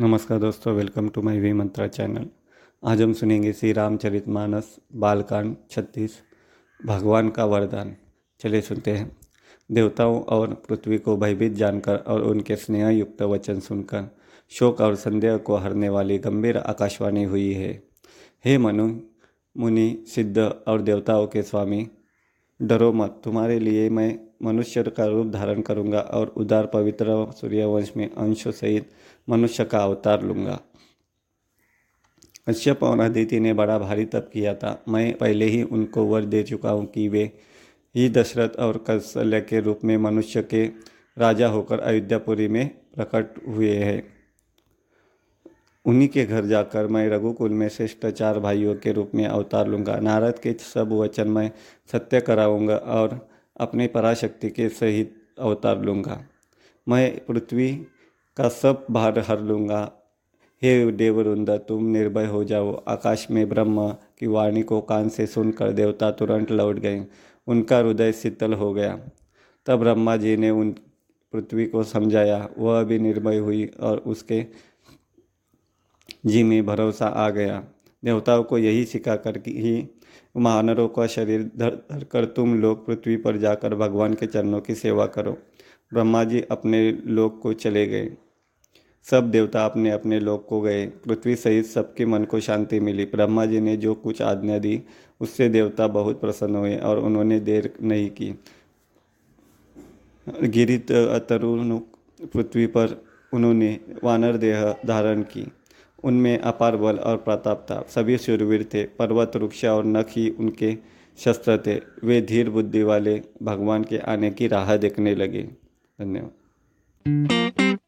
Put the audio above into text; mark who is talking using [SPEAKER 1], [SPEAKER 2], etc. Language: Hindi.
[SPEAKER 1] नमस्कार दोस्तों welcome to my V Mantra channel आज हम सुनेंगे श्री रामचरित मानस, बालकांड, छत्तीस, भगवान का वरदान। चलिए सुनते हैं। देवताओं और पृथ्वी को भयभीत जानकर और उनके स्नेह युक्त वचन सुनकर शोक और संदेह को हरने वाली गंभीर आकाशवाणी हुई है। हे मनु, मुनि, सिद्ध और देवताओं के स्वामी डरो मत। तुम्हारे लिए मैं मनुष्य का रूप धारण करूँगा और उदार, पवित्र सूर्यवंश में अंश सहित मनुष्य का अवतार लूँगा। कश्यप और अदिति ने बड़ा भारी तप किया था। मैं पहले ही उनको वर दे चुका हूँ कि वे ही दशरथ और कौशल्य के रूप में मनुष्य के राजा होकर अयोध्यापुरी में प्रकट हुए हैं। उन्हीं के घर जाकर मैं रघुकुल में श्रेष्ठ चार भाइयों के रूप में अवतार लूँगा। नारद के सब वचन मैं सत्य कराऊँगा और अपनी पराशक्ति के सहित अवतार लूँगा। मैं पृथ्वी का सब भार हर लूँगा। हे देवरुंद तुम निर्भय हो जाओ। आकाश में ब्रह्म की वाणी को कान से सुनकर देवता तुरंत लौट गए। उनका हृदय शीतल हो गया। तब ब्रह्मा जी ने उन पृथ्वी को समझाया। वह भी निर्भय हुई और उसके जी में भरोसा आ गया। देवताओं को यही सिखा कर ही महानरों का शरीर धर धर कर तुम लोग पृथ्वी पर जाकर भगवान के चरणों की सेवा करो। ब्रह्मा जी अपने लोक को चले गए। सब देवता अपने अपने लोक को गए। पृथ्वी सहित सबके मन को शांति मिली। ब्रह्मा जी ने जो कुछ आज्ञा दी, उससे देवता बहुत प्रसन्न हुए और उन्होंने देर नहीं की। गिरित तरुण पृथ्वी पर उन्होंने वानर देह धारण की। उनमें अपार बल और प्रताप था। सभी शूरवीर थे, पर्वत वृक्ष और नख ही उनके शस्त्र थे। वे धीर बुद्धि वाले भगवान के आने की राह देखने लगे। धन्यवाद।